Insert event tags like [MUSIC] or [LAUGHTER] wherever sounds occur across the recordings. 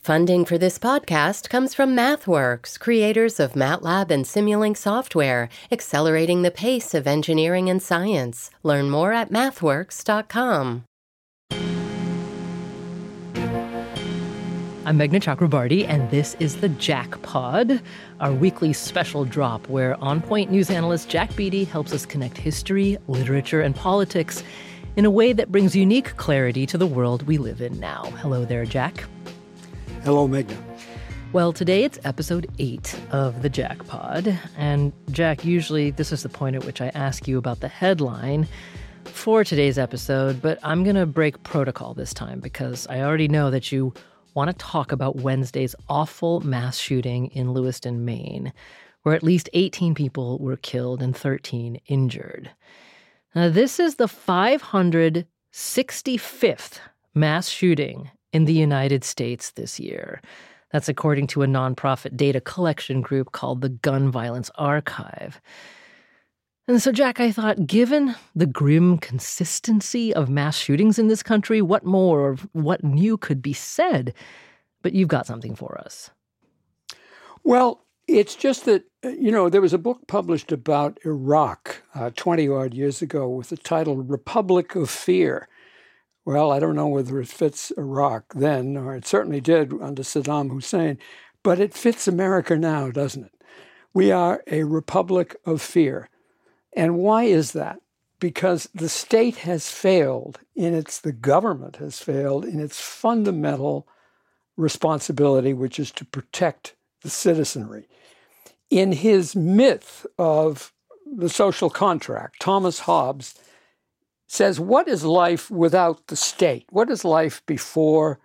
Funding for this podcast comes from MathWorks, creators of MATLAB and Simulink software, accelerating the pace of engineering and science. Learn more at mathworks.com. I'm Meghna Chakrabarti, and this is the Jack Pod, our weekly special drop where on point news analyst Jack Beatty helps us connect history, literature, and politics in a way that brings unique clarity to the world we live in now. Hello there, Jack. Hello, Meghna. Well, today it's episode eight of the Jack Pod. And Jack, usually this is the point at which I ask you about the headline for today's episode, but I'm going to break protocol this time because I already know that you want to talk about Wednesday's awful mass shooting in Lewiston, Maine, where at least 18 people were killed and 13 injured. Now, this is the 565th mass shooting in the United States this year. That's according to a nonprofit data collection group called the Gun Violence Archive. And so, Jack, I thought, given the grim consistency of mass shootings in this country, what more or what new could be said? But you've got something for us. Well, it's just that, you know, there was a book published about Iraq uh, 20 odd years ago with the title Republic of Fear. Well, I don't know whether it fits Iraq then, or it certainly did under Saddam Hussein, but it fits America now, doesn't it? We are a republic of fear. And why is that? Because the state has failed in its, the government has failed in its fundamental responsibility, which is to protect the citizenry. In his myth of the social contract, Thomas Hobbes says, What is life without the state? What is life before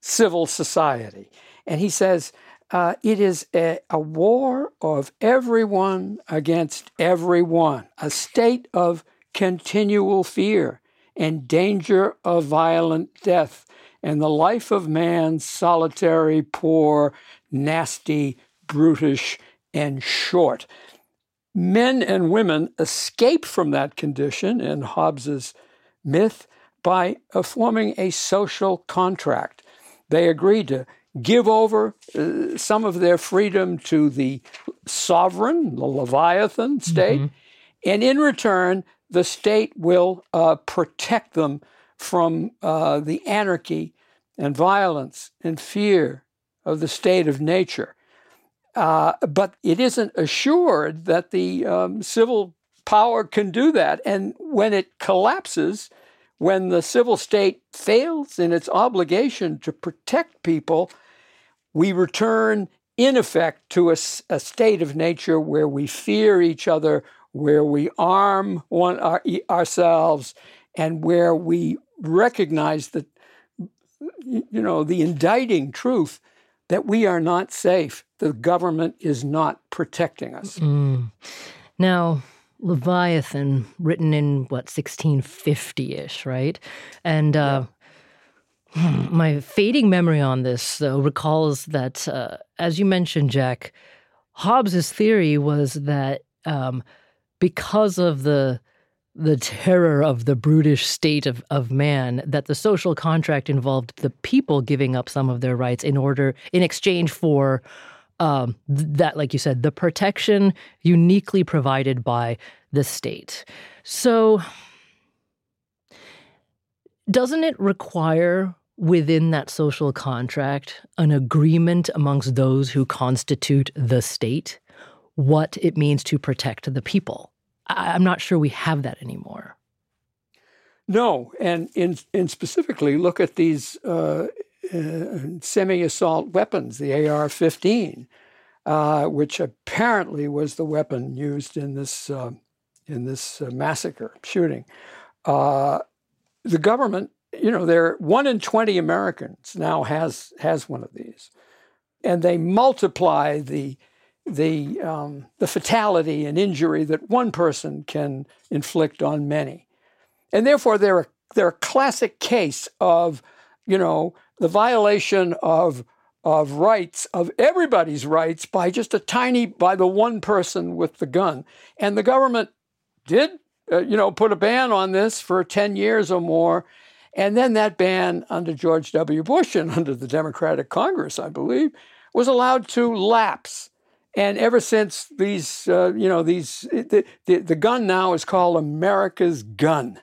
civil society? And he says, uh, It is a, a war of everyone against everyone, a state of continual fear and danger of violent death, and the life of man solitary, poor, nasty, brutish, and short men and women escape from that condition in Hobbes's myth by uh, forming a social contract. They agree to give over uh, some of their freedom to the sovereign, the Leviathan state, mm-hmm. and in return, the state will uh, protect them from uh, the anarchy and violence and fear of the state of nature. Uh, but it isn't assured that the um, civil power can do that. And when it collapses, when the civil state fails in its obligation to protect people, we return, in effect, to a, a state of nature where we fear each other, where we arm one our, ourselves, and where we recognize that, you know, the indicting truth that we are not safe. The government is not protecting us. Mm. Now, Leviathan, written in what, 1650 ish, right? And uh, yeah. my fading memory on this, though, recalls that, uh, as you mentioned, Jack, Hobbes's theory was that um, because of the the terror of the brutish state of, of man that the social contract involved the people giving up some of their rights in order in exchange for um, that like you said the protection uniquely provided by the state. So doesn't it require within that social contract an agreement amongst those who constitute the state what it means to protect the people I'm not sure we have that anymore. No, and in, in specifically, look at these uh, uh, semi-assault weapons, the AR-15, uh, which apparently was the weapon used in this uh, in this uh, massacre shooting. Uh, the government, you know, there one in twenty Americans now has has one of these, and they multiply the the um, the fatality and injury that one person can inflict on many, and therefore they're a, they're a classic case of you know the violation of of rights of everybody's rights by just a tiny by the one person with the gun, and the government did uh, you know put a ban on this for ten years or more, And then that ban under George W. Bush and [LAUGHS] under the Democratic Congress, I believe, was allowed to lapse. And ever since these, uh, you know, these, the, the, the, gun now is called America's gun.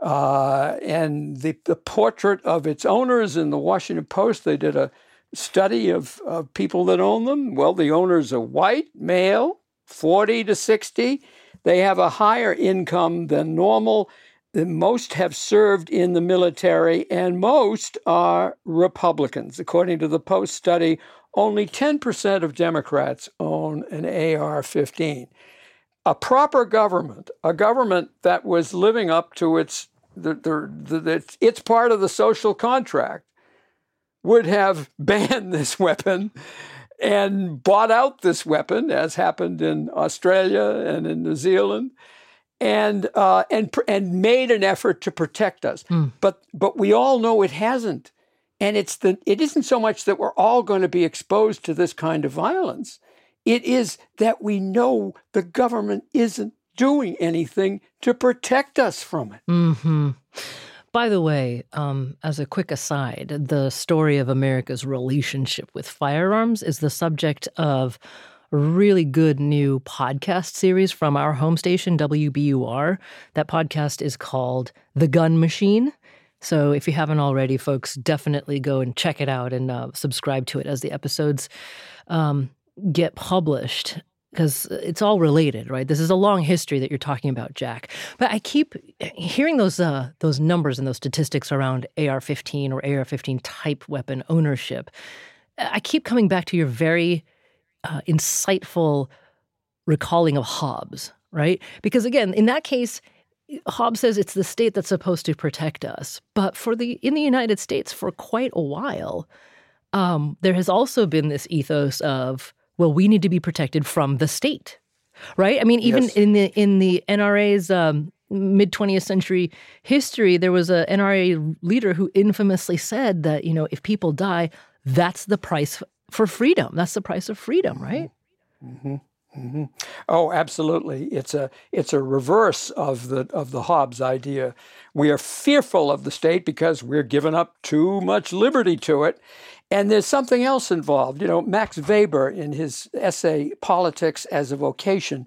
Uh, and the, the portrait of its owners in the Washington Post, they did a study of, of people that own them. Well, the owners are white, male, 40 to 60. They have a higher income than normal. Most have served in the military, and most are Republicans. According to the Post study, only 10% of Democrats own an AR 15. A proper government, a government that was living up to its, the, the, the, its part of the social contract, would have [LAUGHS] banned this weapon and bought out this weapon, as happened in Australia and in New Zealand, and uh, and and made an effort to protect us. Mm. But but we all know it hasn't, and it's the it isn't so much that we're all going to be exposed to this kind of violence. It is that we know the government isn't doing anything to protect us from it. Mm-hmm. By the way, um, as a quick aside, the story of America's relationship with firearms is the subject of really good new podcast series from our home station, WBUR. That podcast is called The Gun Machine. So if you haven't already, folks, definitely go and check it out and uh, subscribe to it as the episodes um, get published because it's all related, right? This is a long history that you're talking about, Jack. But I keep hearing those uh, those numbers and those statistics around AR-15 or AR-15 type weapon ownership. I keep coming back to your very uh, insightful recalling of Hobbes, right? Because again, in that case, Hobbes says it's the state that's supposed to protect us. But for the in the United States, for quite a while, um, there has also been this ethos of well, we need to be protected from the state, right? I mean, even yes. in the in the NRA's um, mid 20th century history, there was a NRA leader who infamously said that you know if people die, that's the price for freedom. That's the price of freedom, right? Mm-hmm. Mm-hmm. Oh, absolutely. It's a it's a reverse of the of the Hobbes idea. We are fearful of the state because we're giving up too much liberty to it, and there's something else involved. You know, Max Weber, in his essay Politics as a Vocation,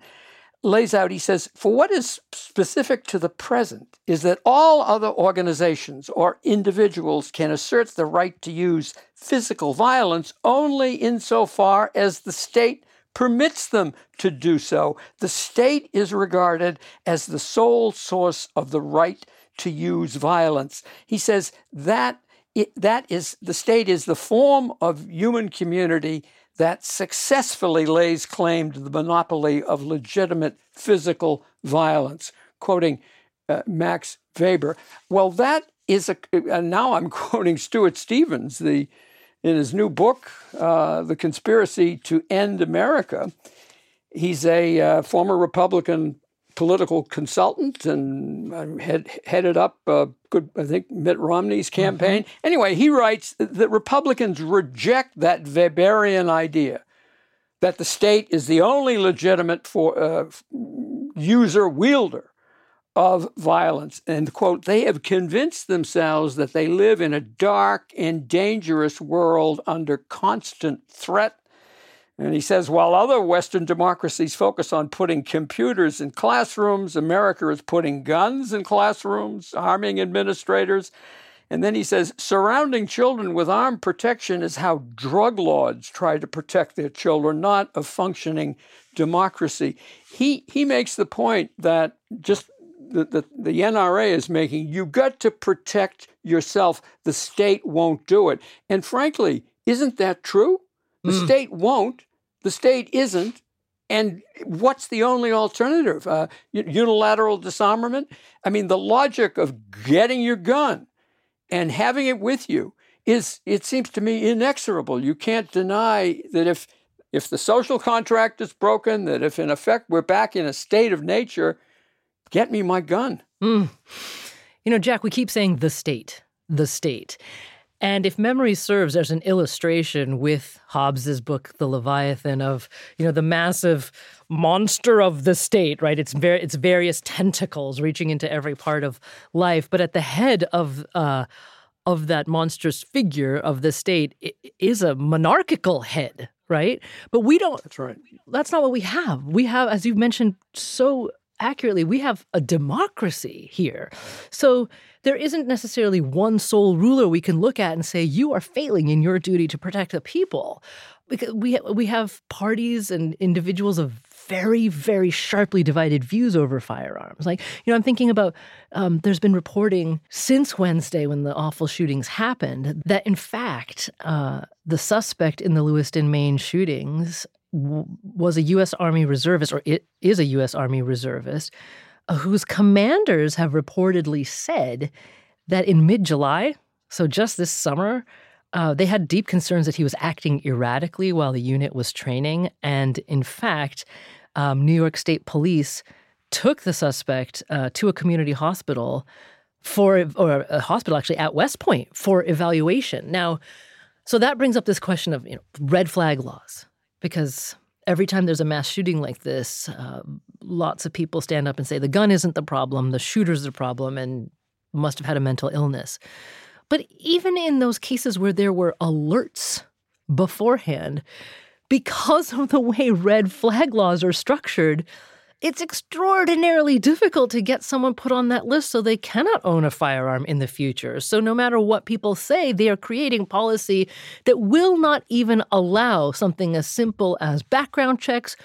lays out, he says, for what is specific to the present is that all other organizations or individuals can assert the right to use physical violence only insofar as the state permits them to do so. The state is regarded as the sole source of the right to use violence. He says that it, that is the state is the form of human community that successfully lays claim to the monopoly of legitimate physical violence. Quoting uh, Max Weber. Well, that is a. And now I'm [LAUGHS] quoting Stuart Stevens, the in his new book, uh, "The Conspiracy to End America." He's a uh, former Republican political consultant and uh, had headed up uh, good, I think, Mitt Romney's mm-hmm. campaign. Mm-hmm. Anyway, he writes that Republicans reject that Weberian idea that the state is the only legitimate for uh, user wielder of violence. And quote, they have convinced themselves that they live in a dark and dangerous world under constant threat and he says, while other Western democracies focus on putting computers in classrooms, America is putting guns in classrooms, arming administrators. And then he says, surrounding children with armed protection is how drug lords try to protect their children, not a functioning democracy. He, he makes the point that just the, the, the NRA is making, you got to protect yourself. The state won't do it. And frankly, isn't that true? The mm. state won't, the state isn't. And what's the only alternative? Uh, unilateral disarmament? I mean, the logic of getting your gun and having it with you is, it seems to me, inexorable. You can't deny that if if the social contract is broken, that if in effect we're back in a state of nature, get me my gun. Mm. You know, Jack, we keep saying the state, the state. And if memory serves, there's an illustration with Hobbes's book, The Leviathan, of you know the massive monster of the state, right? It's very it's various tentacles reaching into every part of life, but at the head of uh, of that monstrous figure of the state is a monarchical head, right? But we don't. That's right. That's not what we have. We have, as you've mentioned so accurately, we have a democracy here. So there isn't necessarily one sole ruler we can look at and say, you are failing in your duty to protect the people. Because we, we have parties and individuals of very, very sharply divided views over firearms. Like, you know, I'm thinking about um, there's been reporting since Wednesday when the awful shootings happened that, in fact, uh, the suspect in the Lewiston, Maine shootings was a U.S. Army reservist, or it is a U.S. Army reservist, uh, whose commanders have reportedly said that in mid July, so just this summer, uh, they had deep concerns that he was acting erratically while the unit was training. And in fact, um, New York State Police took the suspect uh, to a community hospital for, or a hospital actually at West Point for evaluation. Now, so that brings up this question of you know, red flag laws because every time there's a mass shooting like this, uh, lots of people stand up and say the gun isn't the problem, the shooter's the problem, and must have had a mental illness. But even in those cases where there were alerts beforehand, because of the way red flag laws are structured, it's extraordinarily difficult to get someone put on that list so they cannot own a firearm in the future. So, no matter what people say, they are creating policy that will not even allow something as simple as background checks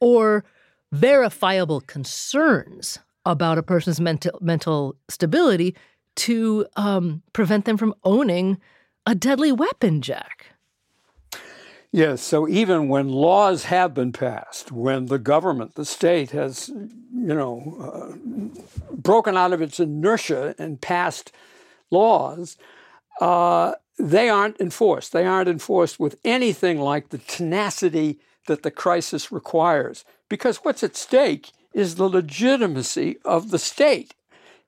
or verifiable concerns about a person's mental mental stability to um, prevent them from owning a deadly weapon, Jack. Yes, so even when laws have been passed, when the government, the state has, you know, uh, broken out of its inertia and passed laws, uh, they aren't enforced. They aren't enforced with anything like the tenacity that the crisis requires. Because what's at stake is the legitimacy of the state.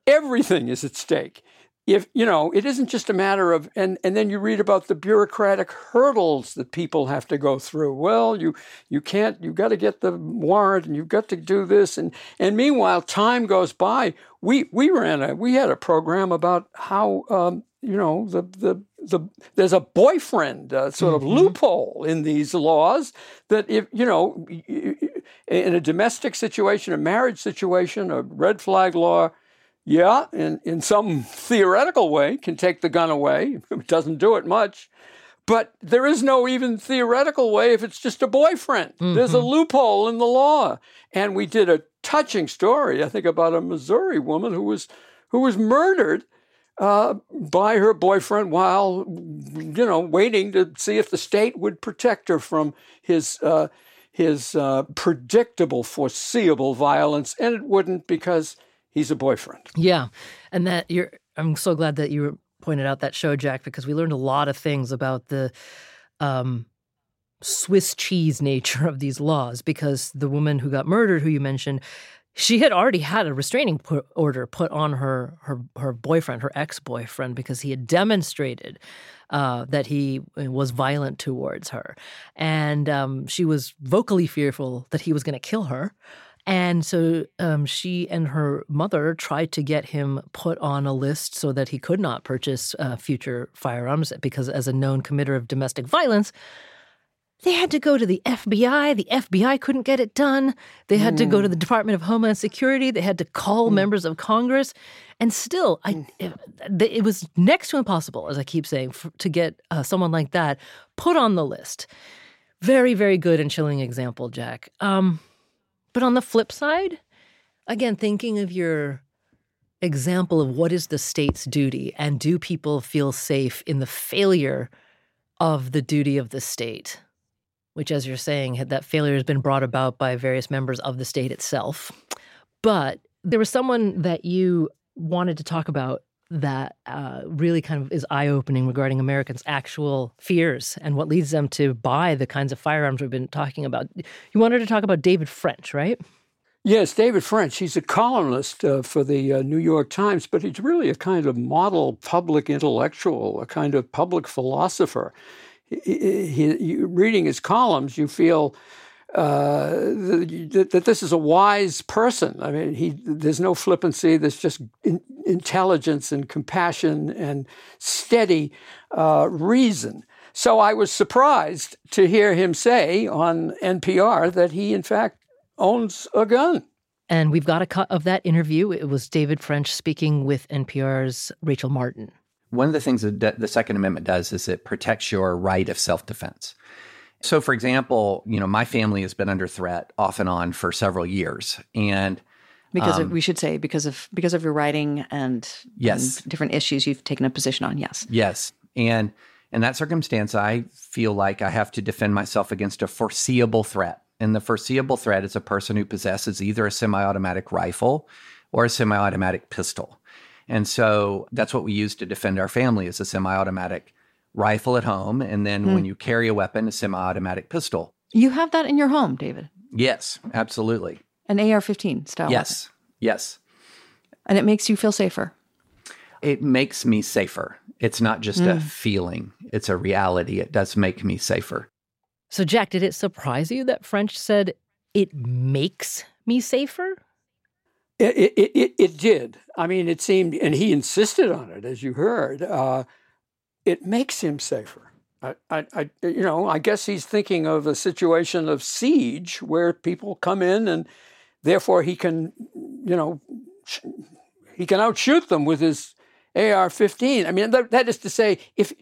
Everything is at stake if you know it isn't just a matter of and and then you read about the bureaucratic hurdles that people have to go through. Well you you can't you've got to get the warrant and you've got to do this. And and meanwhile time goes by. We we ran a we had a program about how um, you know the the the there's a boyfriend uh, sort of mm-hmm. loophole in these laws that if you know in a domestic situation a marriage situation a red flag law yeah, in, in some theoretical way, can take the gun away. [LAUGHS] It doesn't do it much. But there is no even theoretical way if it's just a boyfriend. Mm-hmm. There's a mm-hmm. loophole in the law. And we did a touching story, I think, about a Missouri woman who was who was murdered uh, by her boyfriend while, you know, waiting to see if the state would protect her from his uh, his uh, predictable, foreseeable violence, and it wouldn't because he's a boyfriend. Yeah, and that you're. I'm so glad that you pointed out that show, Jack, because we learned a lot of things about the um, Swiss cheese nature of these laws. Because the woman who got murdered, who you mentioned, she had already had a restraining order put on her her her boyfriend, her ex boyfriend, because he had demonstrated uh, that he was violent towards her, and um, she was vocally fearful that he was going to kill her. And so um, she and her mother tried to get him put on a list so that he could not purchase uh, future firearms because, as a known committer of domestic violence, they had to go to the FBI. The FBI couldn't get it done. They had mm. to go to the mm. Department of Homeland Security. They had to call mm. members of Congress. And still, I, mm. it, it, was next to impossible, as I keep saying, for, to get uh, someone like that put on the list. Very, very good and chilling example, Jack. Um, but on the flip side, again, thinking of your example of what is the state's duty and do people feel safe in the failure of the duty of the state, which, as you're saying, that failure has been brought about by various members of the state itself. But there was someone that you wanted to talk about that uh, really kind of is eye opening regarding Americans' actual fears and what leads them to buy the kinds of firearms we've been talking about. You wanted to talk about David French, right? Yes, David French. He's a columnist uh, for the uh, New York Times, but he's really a kind of model public intellectual, a kind of public philosopher. He, he, he, reading his columns, you feel uh, that, that, this is a wise person. I mean, he, there's no flippancy. There's just in, intelligence and compassion and steady uh, reason. So I was surprised to hear him say on NPR that he, in fact, owns a gun. And we've got a cut of that interview. It was David French speaking with NPR's Rachel Martin. One of the things that the Second Amendment does is it protects your right of self defense. So, for example, you know, my family has been under threat off and on for several years, and because um, of, we should say because of because of your writing and yes, and different issues you've taken a position on. Yes, yes, and in that circumstance, I feel like I have to defend myself against a foreseeable threat. And the foreseeable threat is a person who possesses either a semi automatic rifle or a semi automatic pistol. And so that's what we use to defend our family is a semi automatic rifle at home. And then mm. when you carry a weapon, a semi automatic pistol. You have that in your home, David? Yes, absolutely. An AR 15 style? Yes, weapon. yes. And it makes you feel safer? It makes me safer. It's not just mm. a feeling, it's a reality. It does make me safer. So, Jack, did it surprise you that French said it makes me safer? It, it, it, it did. I mean, it seemed, and he insisted on it, as you heard. Uh, it makes him safer. I, I, you know, I guess he's thinking of a situation of siege where people come in and therefore he can, you know, he can outshoot them with his AR-15. I mean, that, that is to say, if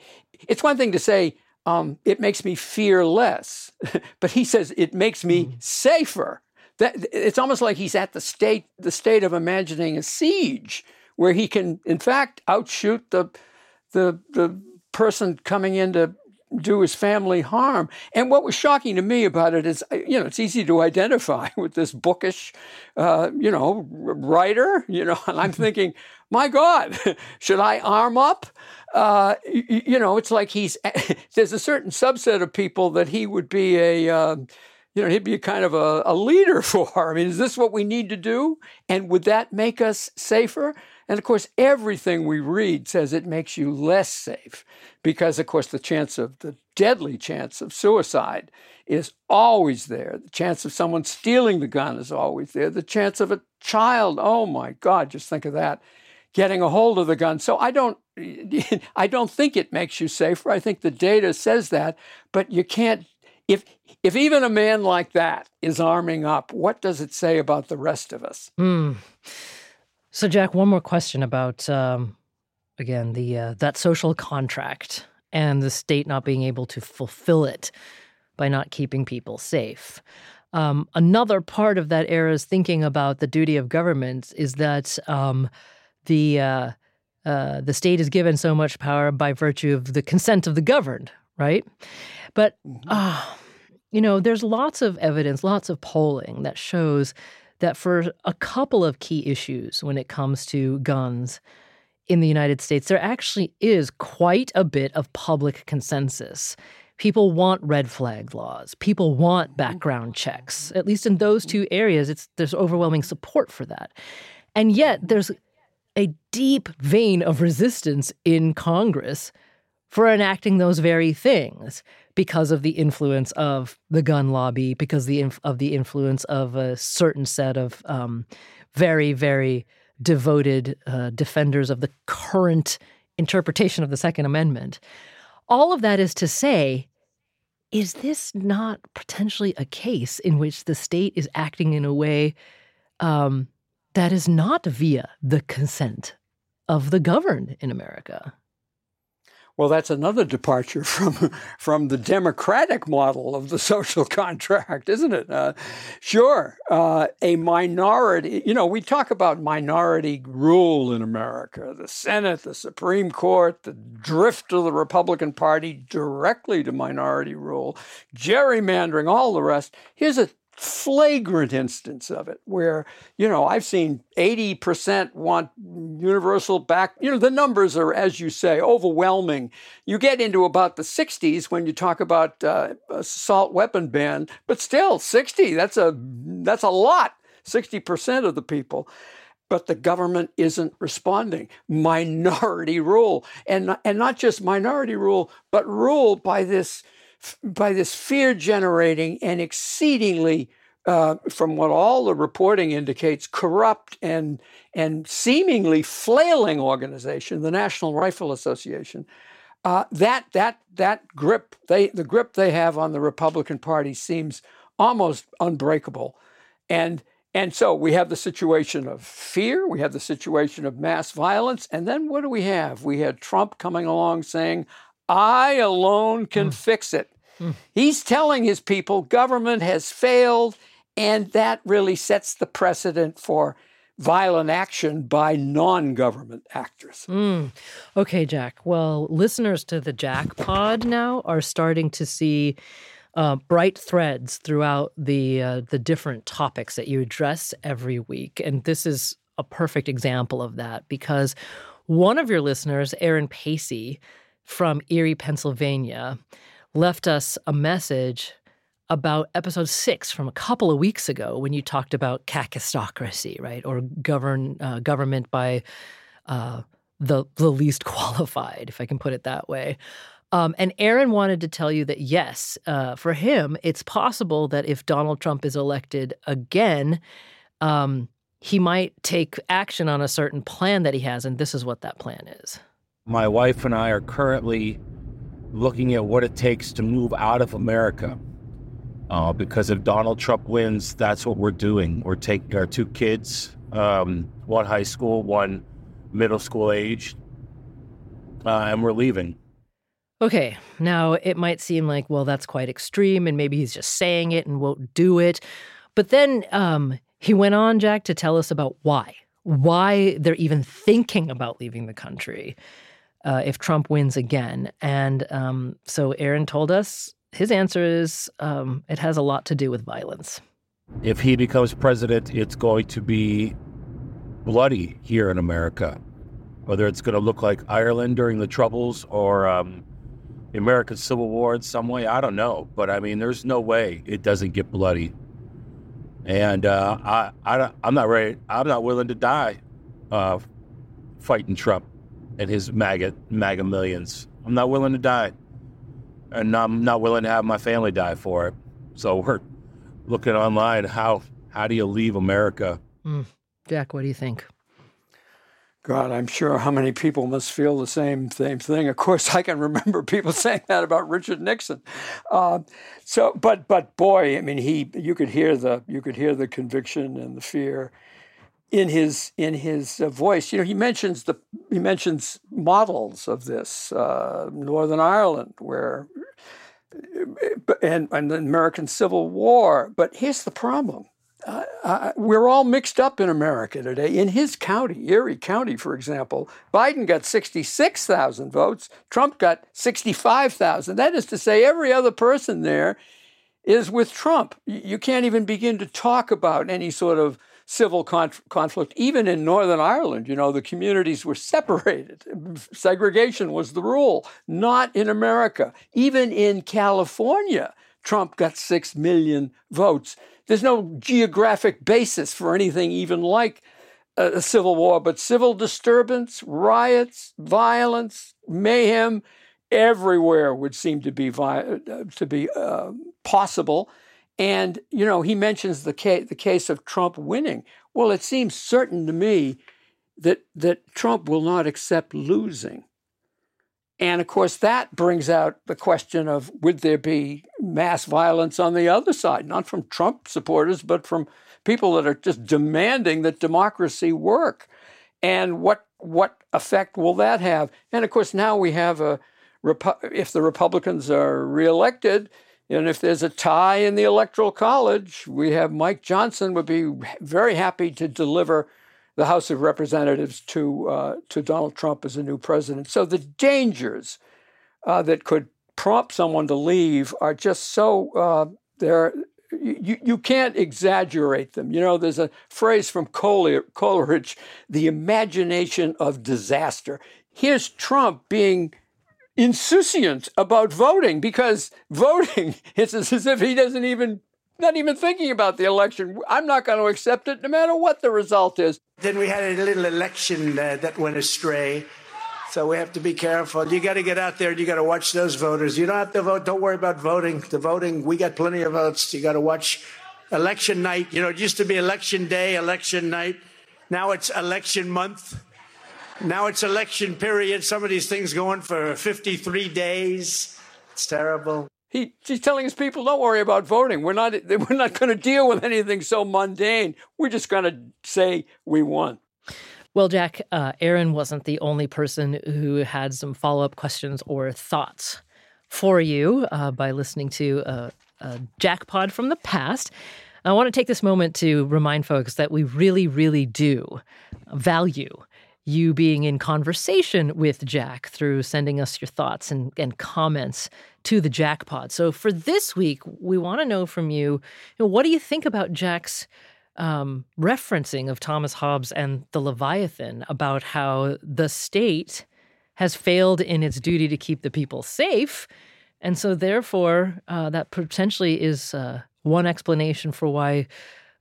it's one thing to say, um, it makes me fear less. [LAUGHS] but he says it makes me mm. safer. That, it's almost like he's at the state the state of imagining a siege where he can, in fact, outshoot the the the person coming in to do his family harm. And what was shocking to me about it is, you know, it's easy to identify [LAUGHS] with this bookish, uh, you know, writer, you know, [LAUGHS] and I'm thinking, my God, [LAUGHS] should I arm up? uh, you, you, know, it's like he's there's a certain subset of people that he would be a uh, you know he'd be a kind of a, a leader for. I mean, is this what we need to do? And would that make us safer? And of course, everything we read says it makes you less safe because, of course, the chance of the deadly chance of suicide is always there. The chance of someone stealing the gun is always there. The chance of a child, oh my God, just think of that, getting a hold of the gun. So I don't [LAUGHS] I don't think it makes you safer. I think the data says that, but you can't if if even a man like that is arming up, what does it say about the rest of us? Mm. So, Jack, one more question about um, again the uh, that social contract and the state not being able to fulfill it by not keeping people safe. Um, another part of that era's thinking about the duty of government is that um, the uh, uh, the state is given so much power by virtue of the consent of the governed, right? But, uh, you know, there's lots of evidence, lots of polling that shows that for a couple of key issues when it comes to guns in the United States, there actually is quite a bit of public consensus. People want red flag laws. People want mm-hmm. background checks. At least in those two areas, it's there's overwhelming support for that. And yet there's a deep vein of resistance in Congress for enacting those very things because of the influence of the gun lobby, because the inf- of the influence of a certain set of um, very, very devoted uh, defenders of the current interpretation of the Second Amendment. All of that is to say, is this not potentially a case in which the state is acting in a way um, that is not via the consent of the governed in America. Well, that's another departure from [LAUGHS] from the democratic model of the [LAUGHS] social contract, isn't it? Uh, sure, uh, a minority. You know, we talk about minority rule in America: the Senate, the Supreme Court, the drift of the Republican Party directly to minority rule, gerrymandering, all the rest. Here's a flagrant instance of it where, you know, I've seen 80% want universal back. You know, the numbers are, as you say, overwhelming. You get into about the 60s when you talk about uh, assault weapon ban, but still 60, that's a, that's a lot. 60% of the people but the government isn't responding. Minority rule, and and not just minority rule, but rule by this by this fear generating and exceedingly, uh, from what all the reporting indicates, corrupt and and seemingly flailing organization, the National Rifle Association. Uh, that that that grip they the grip they have on the Republican Party seems almost unbreakable, and and so we have the situation of fear, we have the situation of mass violence, and then what do we have? We had Trump coming along saying, I alone can mm. fix it. Mm. He's telling his people government has failed, and that really sets the precedent for violent action by non government actors. Mm. Okay, Jack. Well, listeners to the Jack Pod now are starting to see uh, bright threads throughout the uh, the different topics that you address every week, and this is a perfect example of that because one of your listeners, Aaron Pacey from Erie, Pennsylvania, left us a message about episode six from a couple of weeks ago when you talked about kakistocracy, right, or govern uh, government by uh, the the least [LAUGHS] qualified, if I can put it that way. Um, and Aaron wanted to tell you that yes, uh, for him, it's possible that if Donald Trump is elected again, um, he might take action on a certain plan that he has. And this is what that plan is. My wife and I are currently looking at what it takes to move out of America. Uh, because if Donald Trump wins, that's what we're doing. We're taking our two kids, um, one high school, one middle school age, uh, and we're leaving. Okay, now it might seem like, well, that's quite extreme, and maybe he's just saying it and won't do it. But then um, he went on, Jack, to tell us about why. Why they're even thinking about leaving the country uh, if Trump wins again. And um, so Aaron told us his answer is um, it has a lot to do with violence. If he becomes president, it's going to be bloody here in America. Whether it's going to look like Ireland during the Troubles or um, the American Civil War in some way. I don't know, but I mean, there's no way it doesn't get bloody. And uh, I, I, I'm not ready. I'm not willing to die uh, fighting Trump and his MAGA, MAGA millions. I'm not willing to die, and I'm not willing to have my family die for it. So we're looking online. How how do you leave America? Mm. Jack, what do you think? God, I'm sure how many people must feel the same same thing. Of course, I can remember [LAUGHS] people saying that about Richard Nixon. Uh, so, but but boy, I mean, he you could hear the you could hear the conviction and the fear in his in his uh, voice. You know, he mentions the he mentions models of this uh, Northern Ireland, where and, and the American Civil War. But here's the problem: uh, uh, we're all mixed up in America today. In his county, Erie County, for example, Biden got 66,000 votes, Trump got 65,000. That is to say, every other person there is with Trump. You can't even begin to talk about any sort of civil conf- conflict. Even in Northern Ireland, you know, the communities were separated. [LAUGHS] Segregation was the rule, not in America. Even in California, Trump got 6 million votes. There's no geographic basis for anything even like a, civil war, but civil disturbance, riots, violence, mayhem, everywhere would seem to be vi- uh, to be uh, possible. And you know, he mentions the case the case of Trump winning. Well, it seems certain to me that that Trump will not accept losing. And of course, that brings out the question of would there be mass violence on the other side, not from Trump supporters, but from people that are just demanding that democracy work. And what what effect will that have? And of course, now we have a if the Republicans are reelected, and if there's a tie in the electoral college, we have Mike Johnson would be very happy to deliver the House of Representatives to uh, to Donald Trump as a new president. So the dangers uh, that could prompt someone to leave are just so uh, there. You, you can't exaggerate them. You know, there's a phrase from Coleridge, the imagination of disaster. Here's Trump being insouciant about voting because voting, [LAUGHS] it's as if he doesn't even not even thinking about the election. I'm not going to accept it no matter what the result is. Then we had a little election uh, that went astray. So we have to be careful. You got to get out there and you got to watch those voters. You don't have to vote. Don't worry about voting. The voting, we got plenty of votes. You got to watch election night. You know, it used to be election day, election night. Now it's election month. Now it's election period. Some of these things going for 53 days. It's terrible. He, he's telling his people, don't worry about voting. We're not, [LAUGHS] we're not going to deal with anything so mundane. We're just going to say we won. Well, Jack, uh, Aaron wasn't the only person who had some follow up questions or thoughts for you uh, by listening to a, a Jackpod from the past. I want to take this moment to remind folks that we really, really do value you being in conversation with Jack through sending us your thoughts and, and comments to the Jackpod. So for this week, we want to know from you, you know, what do you think about Jack's um, referencing of Thomas Hobbes and the Leviathan about how the state has failed in its duty to keep the people safe. And so, therefore, uh, that potentially is uh, one explanation for why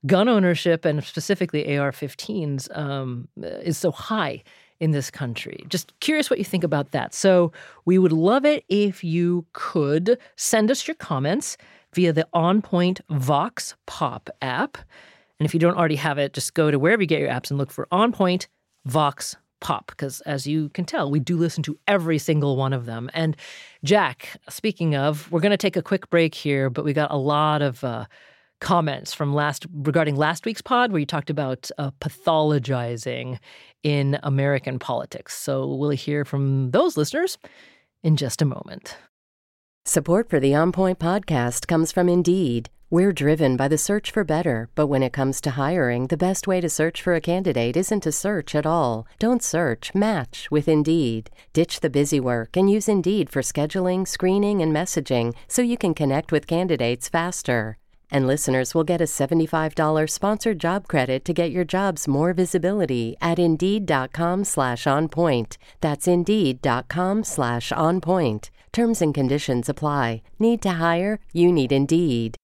gun ownership and specifically AR 15s um, is so high in this country. Just curious what you think about that. So, we would love it if you could send us your comments via the On Point Vox Pop app. And if you don't already have it, just go to wherever you get your apps and look for On Point Vox Pop, because as you can tell, we do listen to every single one of them. And Jack, speaking of, we're going to take a quick break here, but we got a lot of uh, comments from last regarding last week's pod where you talked about uh, pathologizing in American politics. So we'll hear from those listeners in just a moment. Support for the On Point podcast comes from Indeed. We're driven by the search for better, but when it comes to hiring, the best way to search for a candidate isn't to search at all. Don't search, match with Indeed. Ditch the busy work and use Indeed for scheduling, screening, and messaging so you can connect with candidates faster. And listeners will get a $75 sponsored job credit to get your jobs more visibility at Indeed.com slash OnPoint. That's Indeed.com slash OnPoint. Terms and conditions apply. Need to hire? You need Indeed.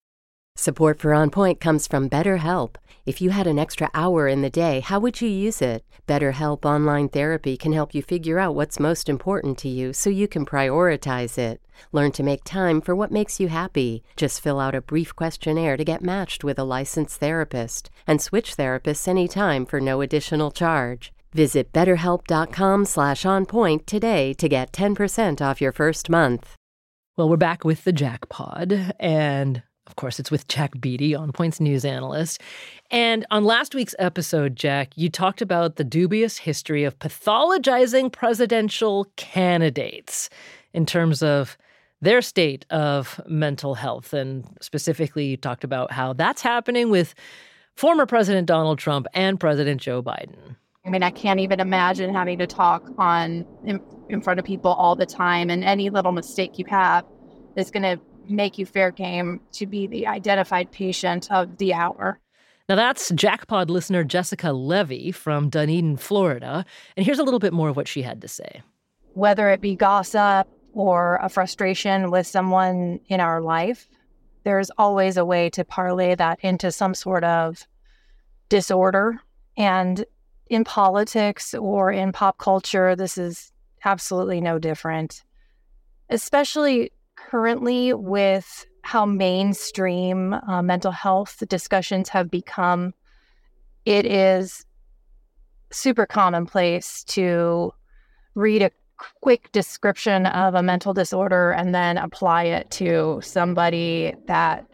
Support for On Point comes from BetterHelp. If you had an extra hour in the day, how would you use it? BetterHelp Online Therapy can help you figure out what's most important to you so you can prioritize it. Learn to make time for what makes you happy. Just fill out a brief questionnaire to get matched with a licensed therapist and switch therapists anytime for no additional charge. Visit betterhelp.com slash onpoint today to get 10% off your first month. Well, we're back with the Jack Pod and of course, it's with Jack Beatty, On Point's news analyst. And on last week's episode, Jack, you talked about the dubious history of pathologizing presidential candidates in terms of their state of mental health. And specifically, you talked about how that's happening with former President Donald Trump and President Joe Biden. I mean, I can't even imagine having to talk on in, in front of people all the time, and any little mistake you have is going to make you fair game to be the identified patient of the hour. Now, that's Jackpod listener Jessica Levy from Dunedin, Florida. And here's a little bit more of what she had to say. Whether it be gossip or a frustration with someone in our life, there's always a way to parlay that into some sort of disorder. And in politics or in pop culture, this is absolutely no different, especially currently with how mainstream uh, mental health discussions have become, it is super commonplace to read a quick description of a mental disorder and then apply it to somebody that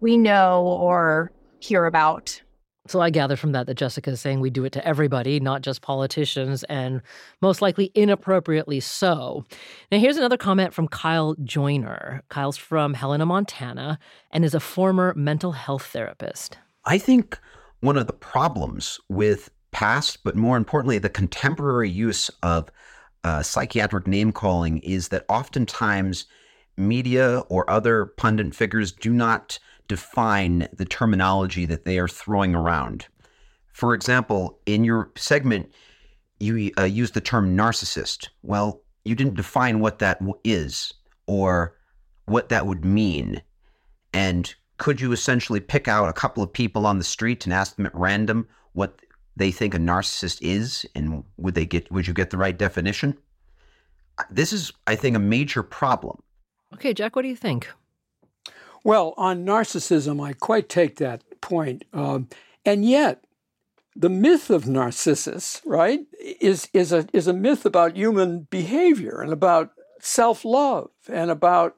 we know or hear about so I gather from that that Jessica is saying we do it to everybody, not just politicians, and most likely inappropriately so. Now, here's another comment from Kyle Joyner. Kyle's from Helena, Montana, and is a former mental health therapist. I think one of the problems with past, but more importantly, the contemporary use of uh, psychiatric name calling is that oftentimes media or other pundit figures do not define the terminology that they are throwing around. For example, in your segment, you uh, use the term narcissist. Well, you didn't define what that is or what that would mean. And could you essentially pick out a couple of people on the street and ask them at random what they think a narcissist is and would they get would you get the right definition this is i think a major problem okay jack what do you think well on narcissism i quite take that point um, and yet the myth of narcissus right is is a is a myth about human behavior and about self-love and about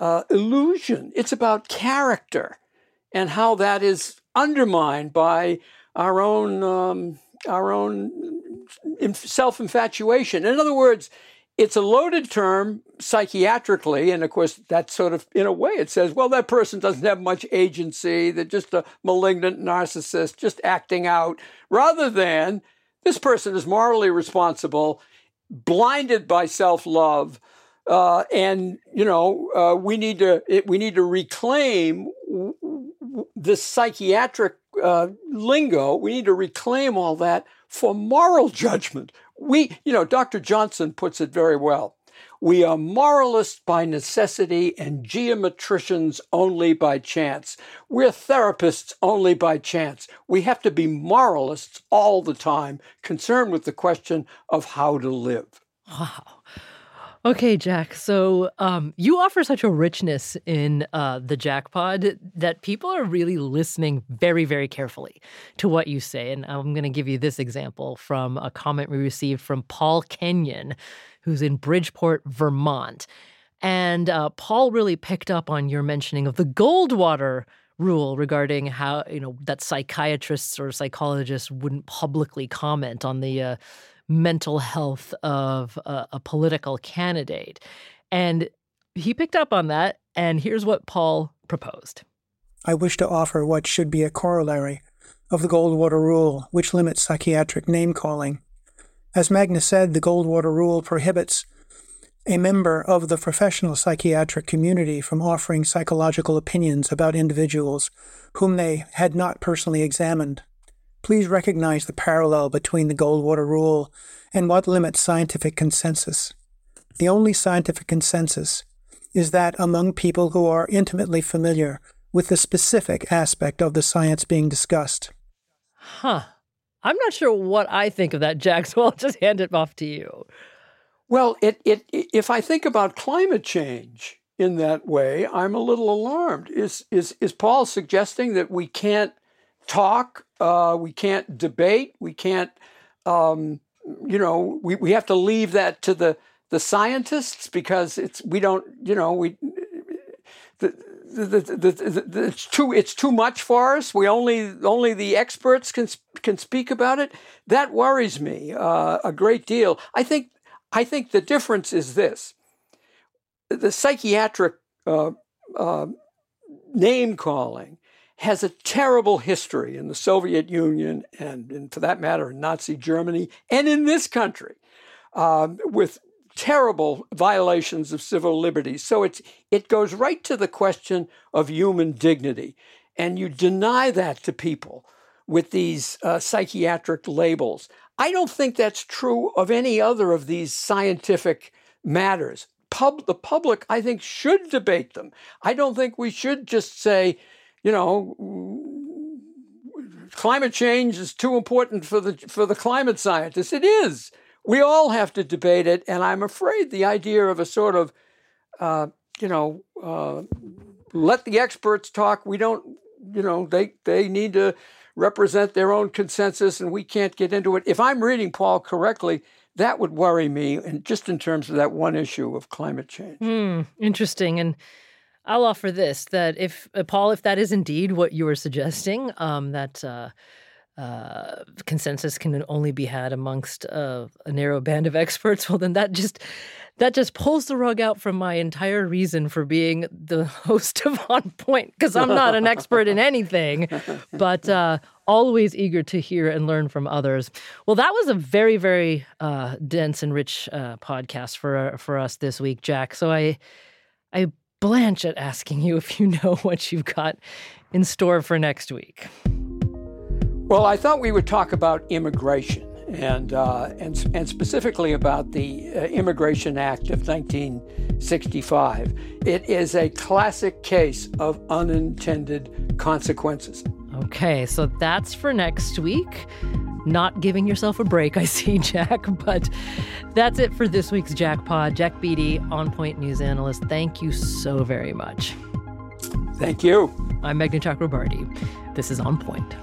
uh, illusion it's about character and how that is undermined by our own um, our own self infatuation. In other words, it's a loaded term psychiatrically, and of course, that sort of, in a way, it says, well, that person doesn't have much agency. They're just a malignant narcissist, just acting out, rather than this person is morally responsible, blinded by self love. Uh, and you know uh, we need to it, we need to reclaim this psychiatric uh, lingo. We need to reclaim all that for moral judgment. We, you know, Dr. Johnson puts it very well. We are moralists by necessity and geometricians only by chance. We're therapists only by chance. We have to be moralists all the time, concerned with the question of how to live. Wow. Okay, Jack. So um, you offer such a richness in uh, the Jack Pod that people are really listening very, very carefully to what you say. And I'm going to give you this example from a comment we received from Paul Kenyon, who's in Bridgeport, Vermont. And uh, Paul really picked up on your mentioning of the Goldwater rule regarding how you know that psychiatrists or psychologists wouldn't publicly comment on the uh, mental health of a, a political candidate. And he picked up on that. And here's what Paul proposed I wish to offer what should be a corollary of the Goldwater Rule, which limits psychiatric name calling. As Meghna said, the Goldwater Rule prohibits a member of the professional psychiatric community from offering psychological opinions about individuals whom they had not personally examined. Please recognize the parallel between the Goldwater Rule and what limits scientific consensus. The only scientific consensus is that among people who are intimately familiar with the specific aspect of the science being discussed. Huh. I'm not sure what I think of that, Jack, [LAUGHS] so I'll just hand it off to you. Well, it, it, if I think about climate change in that way, I'm a little alarmed. Is, is, is Paul suggesting that we can't talk, uh, we can't debate, we can't, um, you know, we, we have to leave that to the the scientists because it's we don't, you know, we the, the, the, it's too it's too much for us. We only only the experts can can speak about it. That worries me uh, a great deal. I think I think the difference is this: the psychiatric uh, uh, name calling has a terrible history in the Soviet Union and, and for that matter, in Nazi Germany and in this country um, with terrible violations of civil liberties. So it's, it goes right to the question of human dignity. And you deny that to people with these uh, psychiatric labels. I don't think that's true of any other of these scientific matters. Pub, the public, I think, should debate them. I don't think we should just say, you know, climate change is too important for the for the climate scientists. It is. We all have to debate it, and I'm afraid the idea of a sort of, uh, you know, uh, let the experts talk. We don't, you know, they they need to represent their own consensus, and we can't get into it. If I'm reading Paul correctly, that would worry me, and just in terms of that one issue of climate change. Hmm, interesting, and I'll offer this that if uh, Paul, if that is indeed what you are suggesting, um, that uh, uh, consensus can only be had amongst uh, a narrow band of [LAUGHS] experts, well, then that just that just pulls the rug out from my entire reason for being the [LAUGHS] host of On Point because I'm not an expert in anything, but [LAUGHS] uh, always eager to hear and learn from others. Well, that was a very, very uh, dense and rich uh, podcast for for us this week, Jack. So I I blanch at asking you if you know [LAUGHS] what you've got in store for next week. Well, I thought we would talk about immigration and uh, and and specifically about the uh, Immigration Act of 1965. It is a classic case of unintended consequences. Okay, so that's for next week. Not giving yourself a break, I see, [LAUGHS] Jack. But that's it for this week's Jack Pod. Jack Beatty, On Point News Analyst, thank you so very much. Thank you. I'm Meghna Chakrabarti. This is On Point.